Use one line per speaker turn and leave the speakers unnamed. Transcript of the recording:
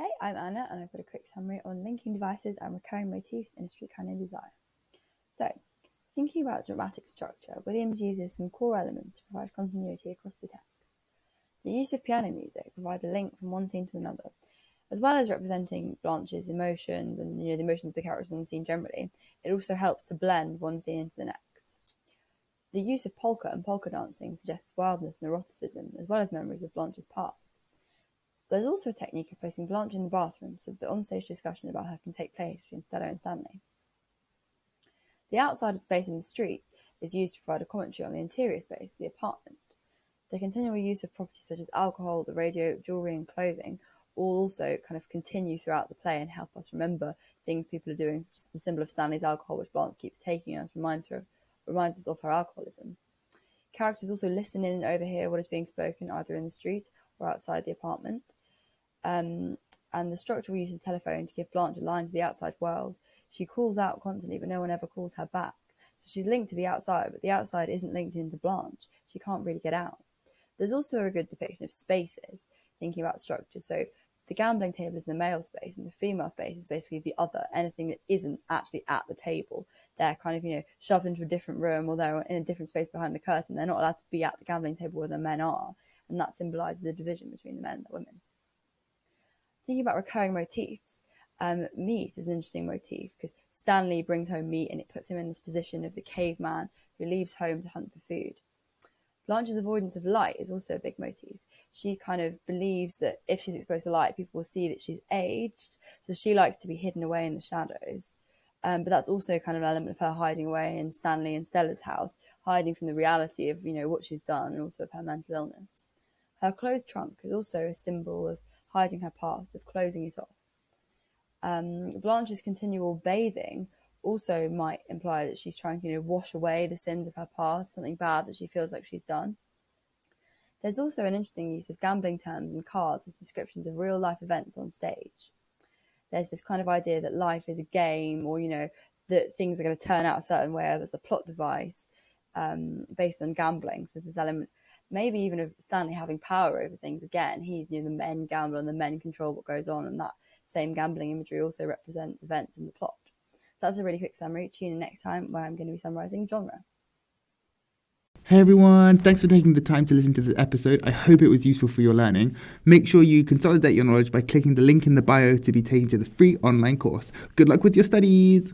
Hey, I'm Anna, and I've got a quick summary on linking devices and recurring motifs in a Streetcar Named Desire. So, thinking about dramatic structure, Williams uses some core elements to provide continuity across the text. The use of piano music provides a link from one scene to another, as well as representing Blanche's emotions and you know the emotions of the characters in the scene generally. It also helps to blend one scene into the next. The use of polka and polka dancing suggests wildness and eroticism, as well as memories of Blanche's past. There's also a technique of placing Blanche in the bathroom so that the onstage discussion about her can take place between Stella and Stanley. The outside space in the street is used to provide a commentary on the interior space, the apartment. The continual use of properties such as alcohol, the radio, jewellery, and clothing all also kind of continue throughout the play and help us remember things people are doing, such as the symbol of Stanley's alcohol, which Blanche keeps taking us, reminds her of reminds us of her alcoholism. Characters also listen in and overhear what is being spoken either in the street or outside the apartment. Um, and the structural use the telephone to give Blanche a line to the outside world. She calls out constantly, but no one ever calls her back. So she's linked to the outside, but the outside isn't linked into Blanche. She can't really get out. There's also a good depiction of spaces, thinking about structure. So the gambling table is the male space and the female space is basically the other, anything that isn't actually at the table. They're kind of, you know, shoved into a different room or they're in a different space behind the curtain. They're not allowed to be at the gambling table where the men are. And that symbolizes a division between the men and the women. Thinking about recurring motifs, um, meat is an interesting motif because Stanley brings home meat and it puts him in this position of the caveman who leaves home to hunt for food. Blanche's avoidance of light is also a big motif she kind of believes that if she's exposed to light, people will see that she's aged. So she likes to be hidden away in the shadows. Um, but that's also kind of an element of her hiding away in Stanley and Stella's house, hiding from the reality of you know what she's done and also of her mental illness. Her closed trunk is also a symbol of hiding her past, of closing it off. Um, Blanche's continual bathing also might imply that she's trying to you know wash away the sins of her past, something bad that she feels like she's done. There's also an interesting use of gambling terms and cards as descriptions of real life events on stage. There's this kind of idea that life is a game, or you know that things are going to turn out a certain way, there's a plot device um, based on gambling. So there's this element, maybe even of Stanley having power over things. Again, he's you know the men gamble and the men control what goes on, and that same gambling imagery also represents events in the plot. So that's a really quick summary. Tune in next time where I'm going to be summarising genre.
Hey everyone, thanks for taking the time to listen to this episode. I hope it was useful for your learning. Make sure you consolidate your knowledge by clicking the link in the bio to be taken to the free online course. Good luck with your studies!